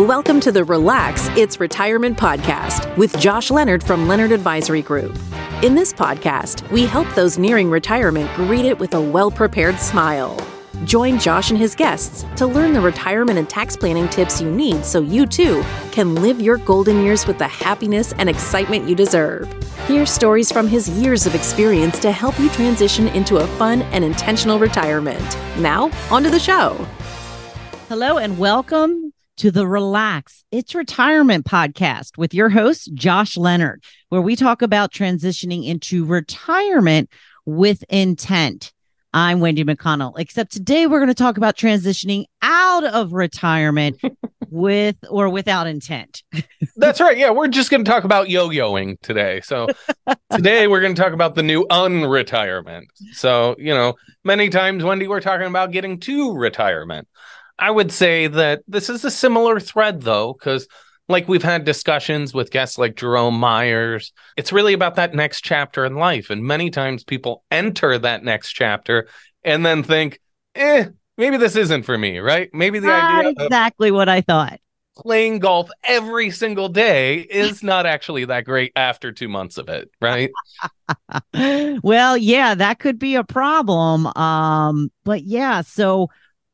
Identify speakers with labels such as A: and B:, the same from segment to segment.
A: Welcome to the Relax It's Retirement podcast with Josh Leonard from Leonard Advisory Group. In this podcast, we help those nearing retirement greet it with a well prepared smile. Join Josh and his guests to learn the retirement and tax planning tips you need so you too can live your golden years with the happiness and excitement you deserve. Hear stories from his years of experience to help you transition into a fun and intentional retirement. Now, on to the show.
B: Hello and welcome to the Relax It's Retirement podcast with your host, Josh Leonard, where we talk about transitioning into retirement with intent. I'm Wendy McConnell, except today we're going to talk about transitioning out of retirement with or without intent.
C: That's right. Yeah, we're just going to talk about yo yoing today. So today we're going to talk about the new unretirement. So, you know, many times, Wendy, we're talking about getting to retirement. I would say that this is a similar thread, though, because like we've had discussions with guests like Jerome Myers, it's really about that next chapter in life. And many times people enter that next chapter and then think, eh, maybe this isn't for me, right? Maybe the idea
B: exactly what I thought.
C: Playing golf every single day is not actually that great after two months of it, right?
B: well, yeah, that could be a problem. Um, but yeah, so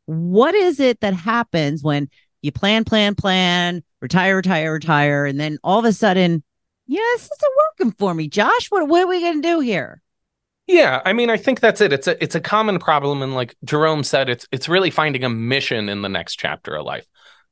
B: what is it that happens when you plan, plan, plan, retire, retire, retire, and then all of a sudden, this isn't working for me, Josh. What what are we gonna do here?
C: Yeah, I mean, I think that's it. It's a it's a common problem, and like Jerome said, it's it's really finding a mission in the next chapter of life.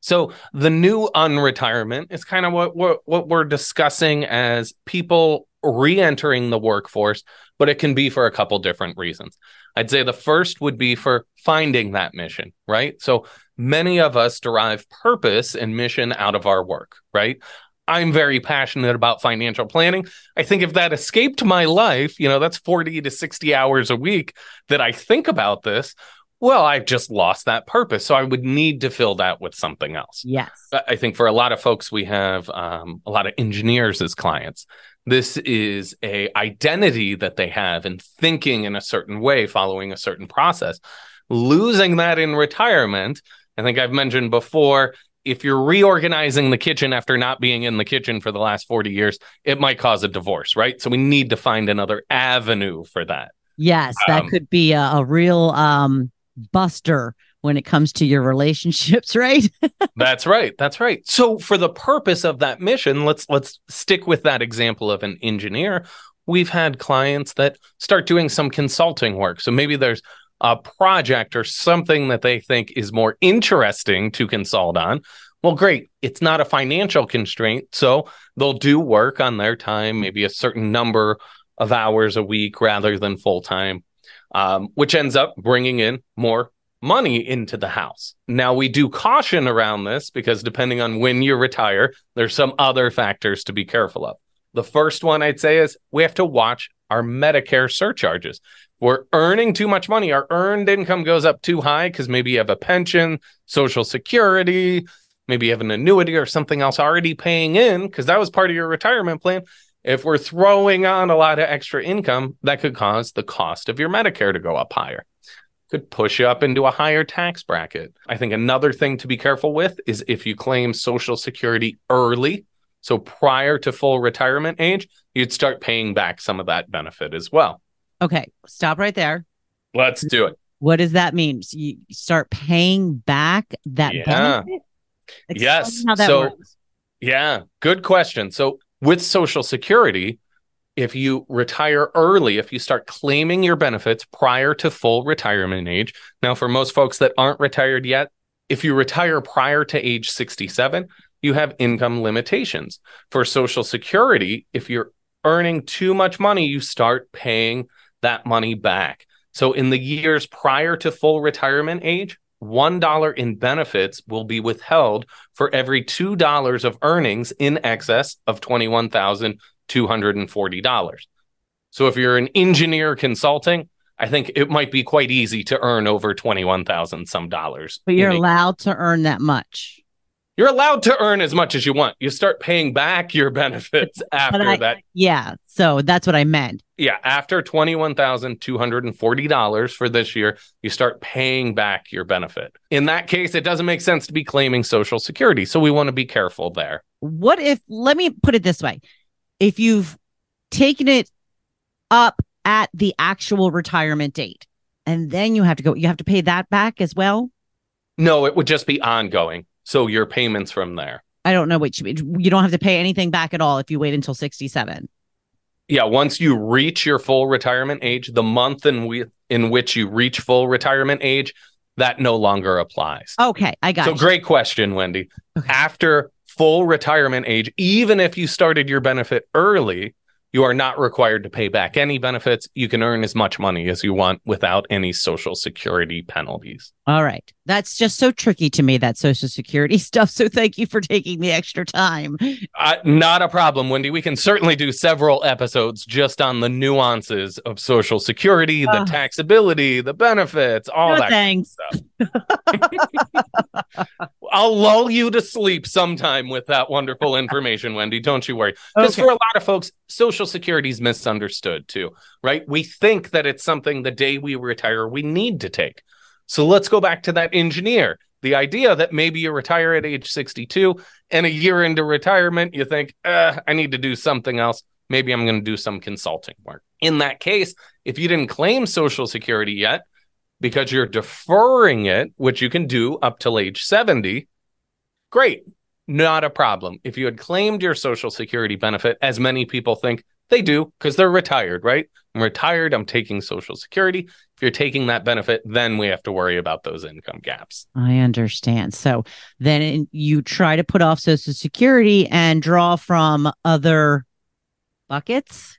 C: So the new unretirement is kind of what what what we're discussing as people re-entering the workforce, but it can be for a couple different reasons. I'd say the first would be for finding that mission, right? So many of us derive purpose and mission out of our work, right? I'm very passionate about financial planning. I think if that escaped my life, you know, that's 40 to 60 hours a week that I think about this. Well, I've just lost that purpose. So I would need to fill that with something else.
B: Yes.
C: I think for a lot of folks, we have um, a lot of engineers as clients. This is a identity that they have in thinking in a certain way, following a certain process. Losing that in retirement, I think I've mentioned before, if you're reorganizing the kitchen after not being in the kitchen for the last 40 years, it might cause a divorce, right? So we need to find another avenue for that.
B: Yes, that um, could be a, a real um, buster when it comes to your relationships, right?
C: that's right. That's right. So for the purpose of that mission, let's let's stick with that example of an engineer. We've had clients that start doing some consulting work. So maybe there's a project or something that they think is more interesting to consult on. Well, great. It's not a financial constraint. So they'll do work on their time, maybe a certain number of hours a week rather than full time, um, which ends up bringing in more money into the house. Now, we do caution around this because depending on when you retire, there's some other factors to be careful of. The first one I'd say is we have to watch our Medicare surcharges. We're earning too much money. Our earned income goes up too high because maybe you have a pension, Social Security, maybe you have an annuity or something else already paying in because that was part of your retirement plan. If we're throwing on a lot of extra income, that could cause the cost of your Medicare to go up higher could push you up into a higher tax bracket. I think another thing to be careful with is if you claim Social Security early, so prior to full retirement age, you'd start paying back some of that benefit as well.
B: Okay, stop right there.
C: Let's do it.
B: What does that mean? So you start paying back that yeah. benefit?
C: Yes. How that so, works. Yeah, good question. So with Social Security, if you retire early, if you start claiming your benefits prior to full retirement age. Now, for most folks that aren't retired yet, if you retire prior to age 67, you have income limitations. For Social Security, if you're earning too much money, you start paying that money back. So, in the years prior to full retirement age, $1 in benefits will be withheld for every $2 of earnings in excess of 21,000 $240. So if you're an engineer consulting, I think it might be quite easy to earn over 21,000 some dollars.
B: But you're allowed to earn that much.
C: You're allowed to earn as much as you want. You start paying back your benefits after
B: I,
C: that.
B: Yeah. So that's what I meant.
C: Yeah. After $21,240 for this year, you start paying back your benefit. In that case, it doesn't make sense to be claiming Social Security. So we want to be careful there.
B: What if, let me put it this way if you've taken it up at the actual retirement date and then you have to go, you have to pay that back as well?
C: No, it would just be ongoing. So your payments from there.
B: I don't know which you don't have to pay anything back at all if you wait until 67.
C: Yeah, once you reach your full retirement age, the month in we in which you reach full retirement age, that no longer applies.
B: Okay, I got
C: So
B: you.
C: great question, Wendy.
B: Okay.
C: After full retirement age, even if you started your benefit early, you are not required to pay back any benefits. You can earn as much money as you want without any social security penalties.
B: All right. That's just so tricky to me, that social security stuff. So thank you for taking the extra time.
C: Uh, not a problem, Wendy. We can certainly do several episodes just on the nuances of social security, the taxability, the benefits, all
B: no
C: that.
B: thanks.
C: I'll lull you to sleep sometime with that wonderful information, Wendy. Don't you worry. Because
B: Okay.
C: for a lot of folks, Social Security is misunderstood too, right? We think that it's something the day we retire, we need to take. So let's go back to that engineer. The idea that maybe you retire at age 62 and a year into retirement, you think, uh, I need to do something else. Maybe I'm going to do some consulting work. In that case, if you didn't claim Social Security yet, because you're deferring it, which you can do up till age 70, great. Not a problem. If you had claimed your Social Security benefit, as many people think they do because they're retired, right? I'm retired. I'm taking Social Security. If you're taking that benefit, then we have to worry about those income gaps.
B: I understand. So then you try to put off social security and draw from other buckets.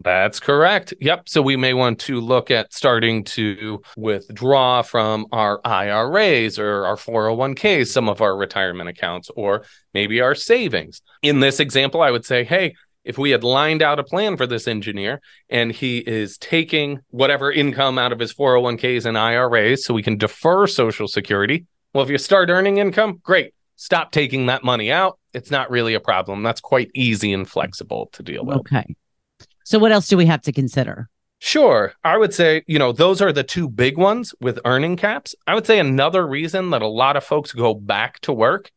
C: That's correct. Yep. So we may want to look at starting to withdraw from our IRAs or our 401ks, some of our retirement accounts, or maybe our savings. In this example, I would say, hey, if we had lined out a plan for this engineer and he is taking whatever income out of his 401ks and IRAs so we can defer Social Security, well, if you start earning income, great. Stop taking that money out. It's not really a problem. That's quite easy and flexible to deal with.
B: Okay. So what else do we have to consider?
C: Sure. I would say, you know, those are the two big ones with earning caps. I would say another reason that a lot of folks go back to work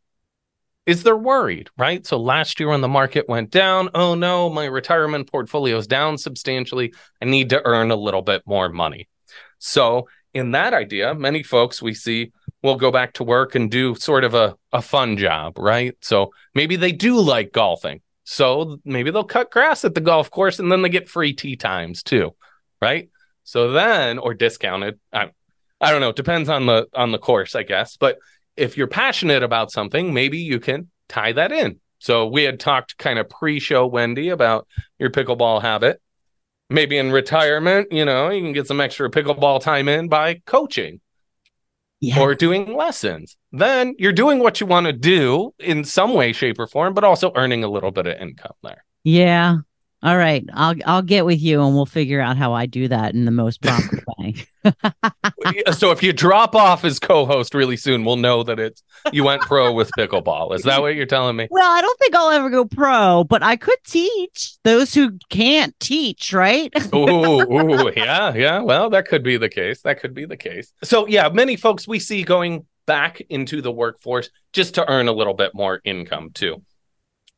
C: is they're worried, right? So last year when the market went down, oh no, my retirement portfolio is down substantially. I need to earn a little bit more money. So, in that idea, many folks we see will go back to work and do sort of a, a fun job, right? So maybe they do like golfing. So maybe they'll cut grass at the golf course and then they get free tee times too, right? So then, or discounted. I, I don't know. Depends on the on the course, I guess. But if you're passionate about something, maybe you can tie that in. So we had talked kind of pre-show, Wendy, about your pickleball habit. Maybe in retirement, you know, you can get some extra pickleball time in by coaching
B: Yeah.
C: or doing lessons. Then you're doing what you want to do in some way, shape, or form, but also earning a little bit of income there.
B: yeah. All right. I'll I'll get with you and we'll figure out how I do that in the most proper way.
C: so if you drop off as co-host really soon, we'll know that it's you went pro with pickleball. Is that what you're telling me?
B: Well, I don't think I'll ever go pro, but I could teach those who can't teach, right?
C: ooh, ooh, yeah, yeah. Well, that could be the case. That could be the case. So, yeah, many folks we see going back into the workforce just to earn a little bit more income too.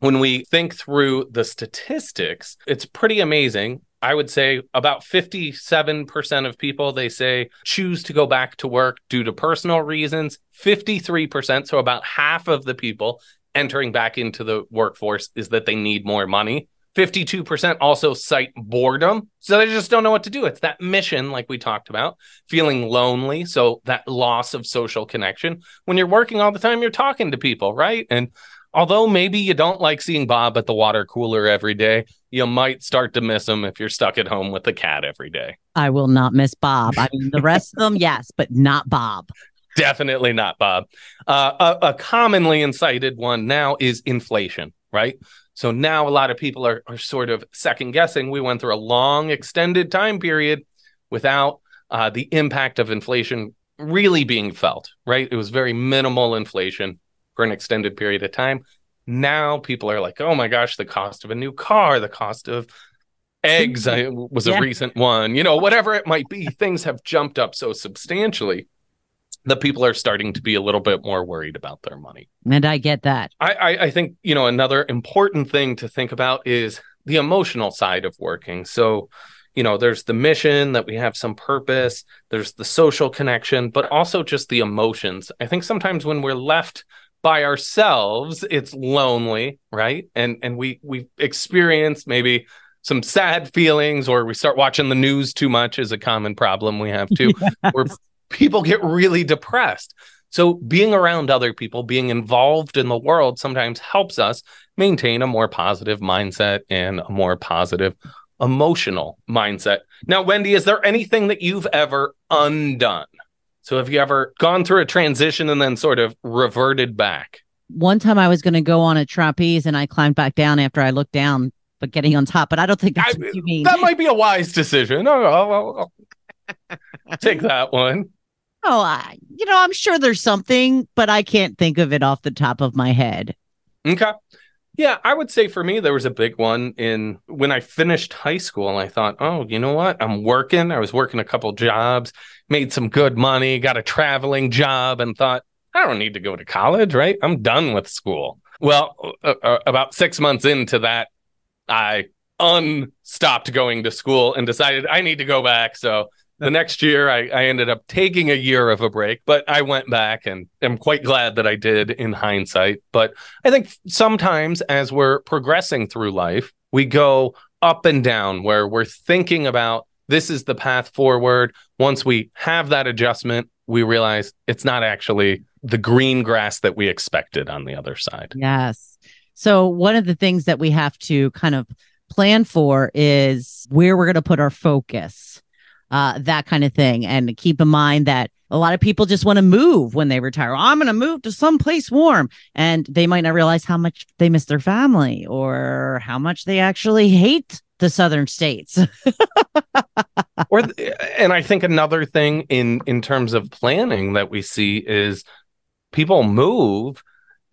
C: When we think through the statistics, it's pretty amazing. I would say about 57% of people they say choose to go back to work due to personal reasons. 53%, so about half of the people entering back into the workforce is that they need more money. 52% also cite boredom. So they just don't know what to do. It's that mission, like we talked about, feeling lonely. So that loss of social connection. When you're working all the time, you're talking to people, right? And although maybe you don't like seeing Bob at the water cooler every day, you might start to miss him if you're stuck at home with the cat every day.
B: I will not miss Bob. I mean, the rest of them, yes, but not Bob.
C: Definitely not, Bob. Uh, a, a commonly incited one now is inflation, right? So now a lot of people are, are sort of second guessing. We went through a long, extended time period without uh, the impact of inflation really being felt, right? It was very minimal inflation. For an extended period of time. Now people are like, oh my gosh, the cost of a new car, the cost of eggs I, was a recent one, you know, whatever it might be, things have jumped up so substantially that people are starting to be a little bit more worried about their money.
B: And I get that.
C: I, I, I think, you know, another important thing to think about is the emotional side of working. So, you know, there's the mission that we have some purpose, there's the social connection, but also just the emotions. I think sometimes when we're left by ourselves, it's lonely, right? And and we we experience maybe some sad feelings or we start watching the news too much is a common problem we have too where people get really depressed. So being around other people, being involved in the world sometimes helps us maintain a more positive mindset and a more positive emotional mindset. Now, Wendy, is there anything that you've ever undone? So have you ever gone through a transition and then sort of reverted back?
B: One time I was going to go on a trapeze and I climbed back down after I looked down, but getting on top. But I don't think that's
C: I-
B: what you mean.
C: That might be a wise decision. Oh, oh, oh. Take that one.
B: Oh, I, you know, I'm sure there's something, but I can't think of it off the top of my head.
C: Okay. Yeah, I would say for me, there was a big one in when I finished high school. I thought, oh, you know what? I'm working. I was working a couple jobs, made some good money, got a traveling job, and thought, I don't need to go to college, right? I'm done with school. Well, uh, uh, about six months into that, I unstopped going to school and decided I need to go back. So the next year, I, I ended up taking a year of a break, but I went back and am quite glad that I did in hindsight. But I think sometimes as we're progressing through life, we go up and down where we're thinking about this is the path forward. Once we have that adjustment, we realize it's not actually the green grass that we expected on the other side.
B: Yes. So one of the things that we have to kind of plan for is where we're going to put our focus, uh, that kind of thing. And keep in mind that a lot of people just want to move when they retire. I'm going to move to someplace warm. And they might not realize how much they miss their family or how much they actually hate the southern states.
C: or and I think another thing in in terms of planning that we see is people move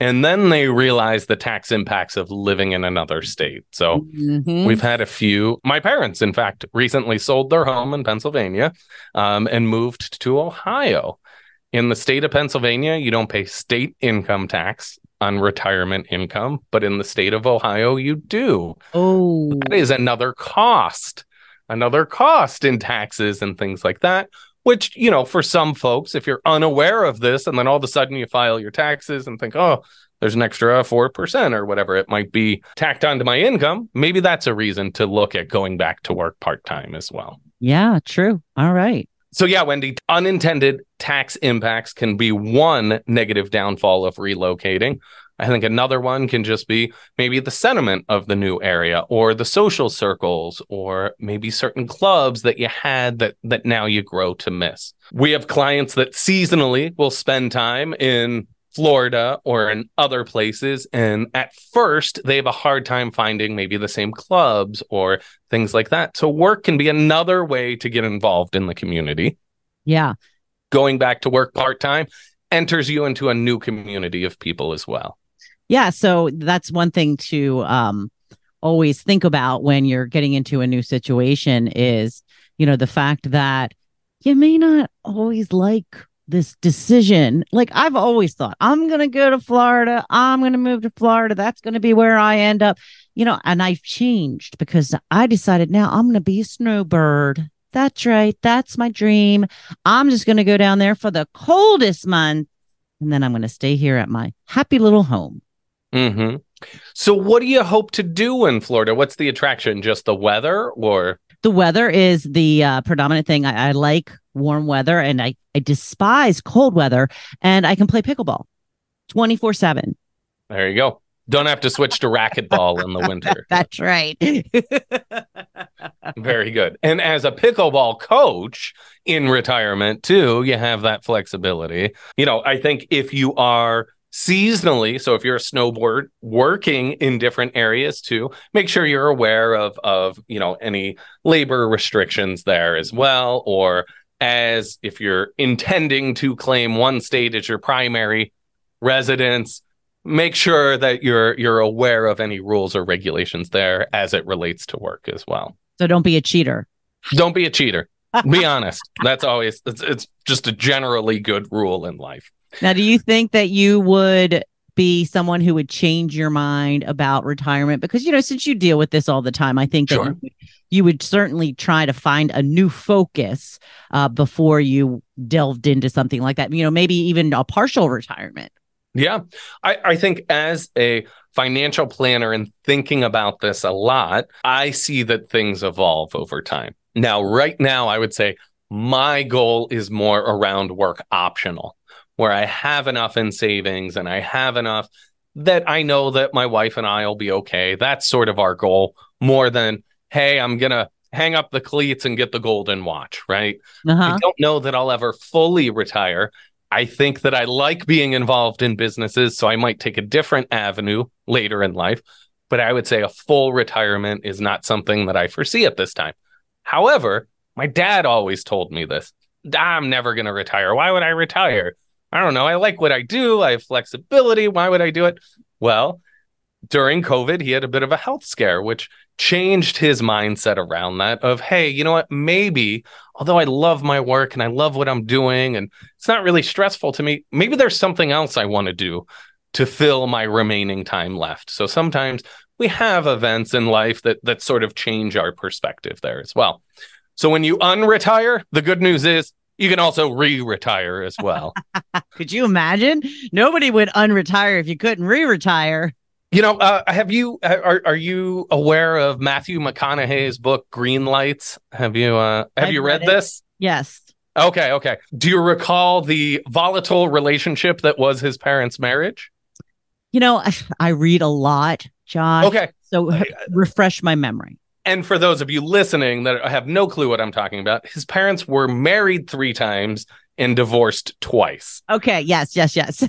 C: and then they realize the tax impacts of living in another state. So
B: Mhm.
C: We've had a few. My parents, in fact, recently sold their home in Pennsylvania um, and moved to Ohio. In the state of Pennsylvania, you don't pay state income tax on retirement income, but in the state of Ohio, you do.
B: oh,
C: That is another cost, another cost in taxes and things like that. Which, you know, for some folks, if you're unaware of this and then all of a sudden you file your taxes and think, oh, there's an extra 4% or whatever it might be tacked onto my income, maybe that's a reason to look at going back to work part time as well.
B: yeah, true. All right.
C: So, yeah, Wendy, unintended tax impacts can be one negative downfall of relocating. I think another one can just be maybe the sentiment of the new area or the social circles or maybe certain clubs that you had that that now you grow to miss. We have clients that seasonally will spend time in Florida or in other places and at first they have a hard time finding maybe the same clubs or things like that. So work can be another way to get involved in the community
B: Yeah.
C: going back to work part time enters you into a new community of people as well.
B: Yeah, so that's one thing to um always think about when you're getting into a new situation is, you know, the fact that you may not always like this decision. Like I've always thought, I'm going to go to Florida. I'm going to move to Florida. That's going to be where I end up. You know, and I've changed because I decided now I'm going to be a snowbird. That's right. That's my dream. I'm just going to go down there for the coldest month and then I'm going to stay here at my happy little home.
C: Hmm So, what do you hope to do in Florida? What's the attraction? Just the weather, or
B: the weather is the uh, predominant thing. I, I like warm weather and I, I despise cold weather and I can play pickleball 24 7.
C: there you go. Don't have to switch to racquetball in the winter.
B: That's right.
C: Very good. And as a pickleball coach in retirement, too, you have that flexibility. You know, I think if you are seasonally, so if you're a snowbird working in different areas too, make sure you're aware of of, you know, any labor restrictions there as well or as if you're intending to claim one state as your primary residence, make sure that you're you're aware of any rules or regulations there as it relates to work as well.
B: So don't be a cheater.
C: Don't be a cheater. be honest. That's always it's, it's just a generally good rule in life.
B: Now, do you think that you would be someone who would change your mind about retirement? Because, you know, since you deal with this all the time, I think that
C: Sure.
B: you, you would certainly try to find a new focus uh, before you delved into something like that. You know, maybe even a partial retirement.
C: Yeah. I, I think as a financial planner and thinking about this a lot, I see that things evolve over time. Now, right now, I would say my goal is more around work optional, where I have enough in savings and I have enough that I know that my wife and I will be okay. That's sort of our goal more than, hey, I'm going to hang up the cleats and get the golden watch, right?
B: Uh-huh.
C: I don't know that I'll ever fully retire. I think that I like being involved in businesses, so I might take a different avenue later in life. But I would say a full retirement is not something that I foresee at this time. However, my dad always told me this I'm never going to retire. Why would I retire? I don't know. I like what I do. I have flexibility. Why would I do it? Well, during COVID, he had a bit of a health scare, which changed his mindset around that of, hey, you know what? Maybe, although I love my work and I love what I'm doing and it's not really stressful to me, maybe there's something else I want to do to fill my remaining time left. So sometimes we have events in life that that sort of change our perspective there as well. So when you unretire, the good news is you can also re-retire as well.
B: Could you imagine? Nobody would unretire if you couldn't re-retire.
C: You know, uh, have you are are you aware of Matthew McConaughey's book Greenlights? Have you uh have
B: I've
C: you read
B: read
C: this?
B: Yes.
C: Okay, okay. Do you recall the volatile relationship that was his parents' marriage?
B: You know, I, I read a lot, John.
C: Okay.
B: So refresh my memory.
C: And for those of you listening that have no clue what I'm talking about, his parents were married 3 times and divorced twice.
B: Okay. Yes. Yes. Yes.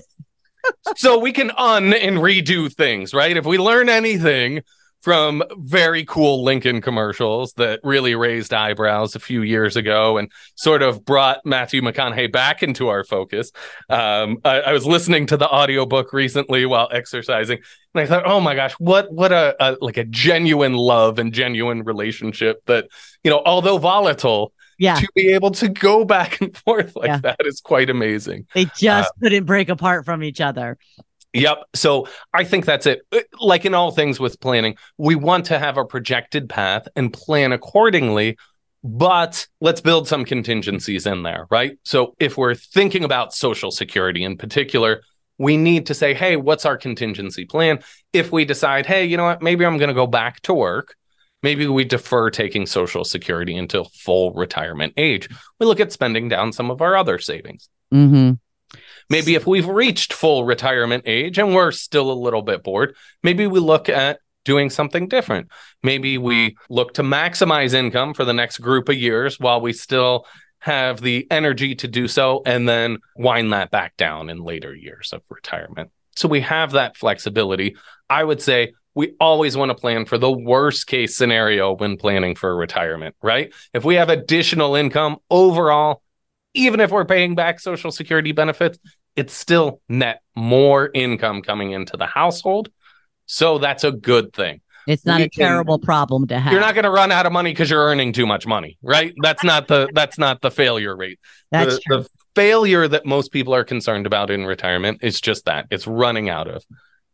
C: so we can un and redo things, right? If we learn anything from very cool Lincoln commercials that really raised eyebrows a few years ago and sort of brought Matthew McConaughey back into our focus. Um, I, I was listening to the audiobook recently while exercising, and I thought, oh my gosh, what what a, a like a genuine love and genuine relationship that you know, although volatile,
B: Yeah.
C: to be able to go back and forth like
B: Yeah.
C: that is quite amazing.
B: They just couldn't break apart from each other.
C: Yep. So I think that's it. Uh, Like in all things with planning, we want to have a projected path and plan accordingly, but let's build some contingencies in there, right? So if we're thinking about Social Security in particular, we need to say, hey, what's our contingency plan? If we decide, hey, you know what, maybe I'm going to go back to work. Maybe we defer taking Social Security until full retirement age. We look at spending down some of our other savings.
B: Mm-hmm.
C: Maybe if we've reached full retirement age and we're still a little bit bored, maybe we look at doing something different. Maybe we look to maximize income for the next group of years while we still have the energy to do so and then wind that back down in later years of retirement. So we have that flexibility. I would say we always want to plan for the worst case scenario when planning for retirement, right? If we have additional income overall, even if we're paying back social security benefits, it's still net more income coming into the household. So that's a good thing.
B: It's not
C: We
B: a
C: can-
B: terrible problem to have.
C: You're not going to run out of money because you're earning too much money, right? That's not the that's not the failure rate.
B: That's
C: the,
B: true.
C: the failure that most people are concerned about in retirement is just that it's running out of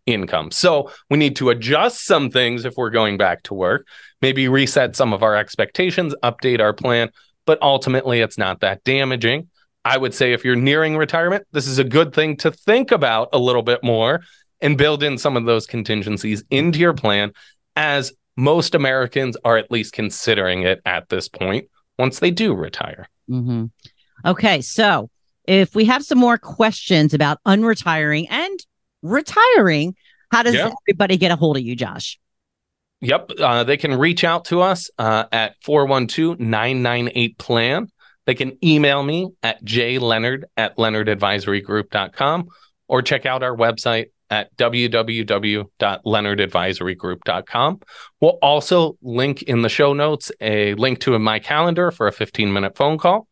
C: income. So we need to adjust some things if we're going back to work, maybe reset some of our expectations, update our plan, but ultimately it's not that damaging. I would say if you're nearing retirement, this is a good thing to think about a little bit more and build in some of those contingencies into your plan as most Americans are at least considering it at this point once they do retire.
B: hmm Okay, so if we have some more questions about unretiring and retiring, how does
C: Yeah.
B: everybody get a hold of you, Josh?
C: Yep. Uh, they can reach out to us uh, at 412 998 plan. They can email me at jleonard at leonardadvisorygroup.com or check out our website at www.leonardadvisorygroup.com. We'll also link in the show notes a link to my calendar for a 15 minute phone call.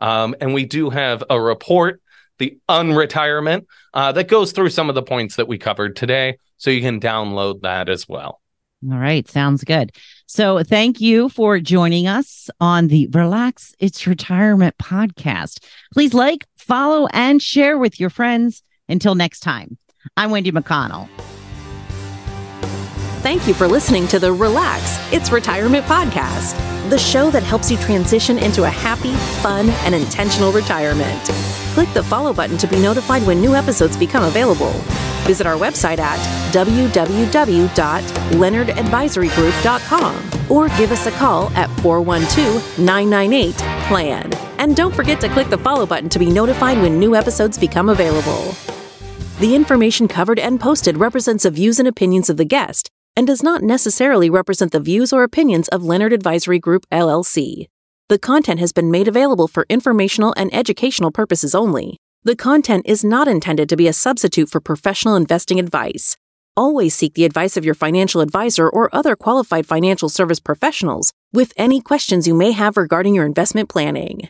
C: Um, and we do have a report the unretirement, uh, that goes through some of the points that we covered today. So you can download that as well.
B: All right, sounds good. So, thank you for joining us on the Relax It's Retirement podcast. Please like, follow, and share with your friends. Until next time, I'm Wendy McConnell.
A: Thank you for listening to the Relax It's Retirement podcast, the show that helps you transition into a happy, fun, and intentional retirement. Click the follow button to be notified when new episodes become available. Visit our website at www.leonardadvisorygroup.com or give us a call at 412 998 PLAN. And don't forget to click the follow button to be notified when new episodes become available. The information covered and posted represents the views and opinions of the guest and does not necessarily represent the views or opinions of Leonard Advisory Group, LLC. The content has been made available for informational and educational purposes only. The content is not intended to be a substitute for professional investing advice. Always seek the advice of your financial advisor or other qualified financial service professionals with any questions you may have regarding your investment planning.